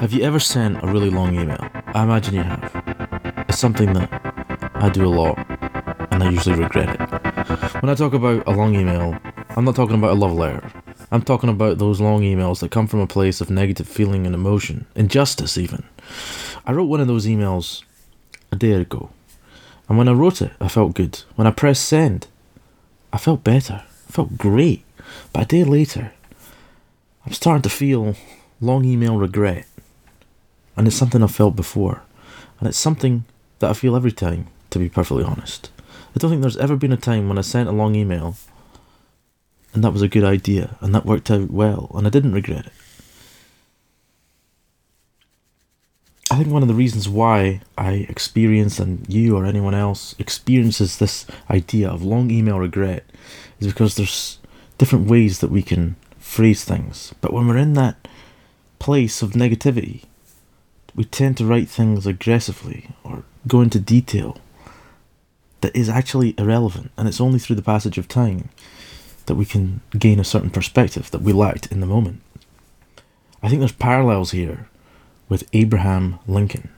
Have you ever sent a really long email? I imagine you have. It's something that I do a lot, and I usually regret it. When I talk about a long email, I'm not talking about a love letter. I'm talking about those long emails that come from a place of negative feeling and emotion, injustice even. I wrote one of those emails a day ago, and when I wrote it, I felt good. When I pressed send, I felt better. I felt great. But a day later, I'm starting to feel long email regret. And it's something I've felt before. And it's something that I feel every time, to be perfectly honest. I don't think there's ever been a time when I sent a long email and that was a good idea and that worked out well and I didn't regret it. I think one of the reasons why I experience and you or anyone else experiences this idea of long email regret is because there's different ways that we can phrase things. But when we're in that place of negativity, we tend to write things aggressively or go into detail that is actually irrelevant, and it's only through the passage of time that we can gain a certain perspective that we lacked in the moment. I think there's parallels here with Abraham Lincoln,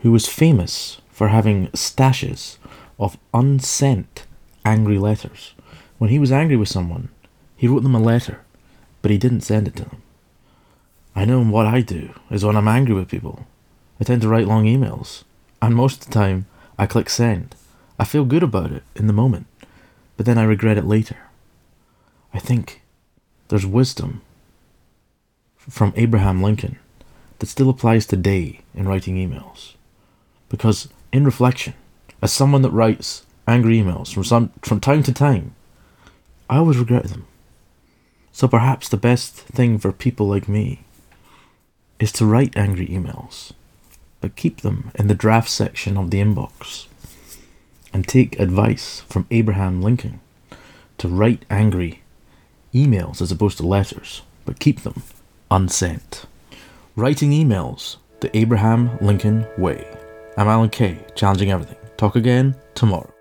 who was famous for having stashes of unsent angry letters. When he was angry with someone, he wrote them a letter, but he didn't send it to them. I know what I do is when I'm angry with people, I tend to write long emails, and most of the time I click send. I feel good about it in the moment, but then I regret it later. I think there's wisdom from Abraham Lincoln that still applies today in writing emails. Because in reflection, as someone that writes angry emails from some from time to time, I always regret them. So perhaps the best thing for people like me is to write angry emails, but keep them in the draft section of the inbox and take advice from Abraham Lincoln to write angry emails as opposed to letters, but keep them unsent. Writing emails the Abraham Lincoln way. I'm Alan Kay, challenging everything. Talk again tomorrow.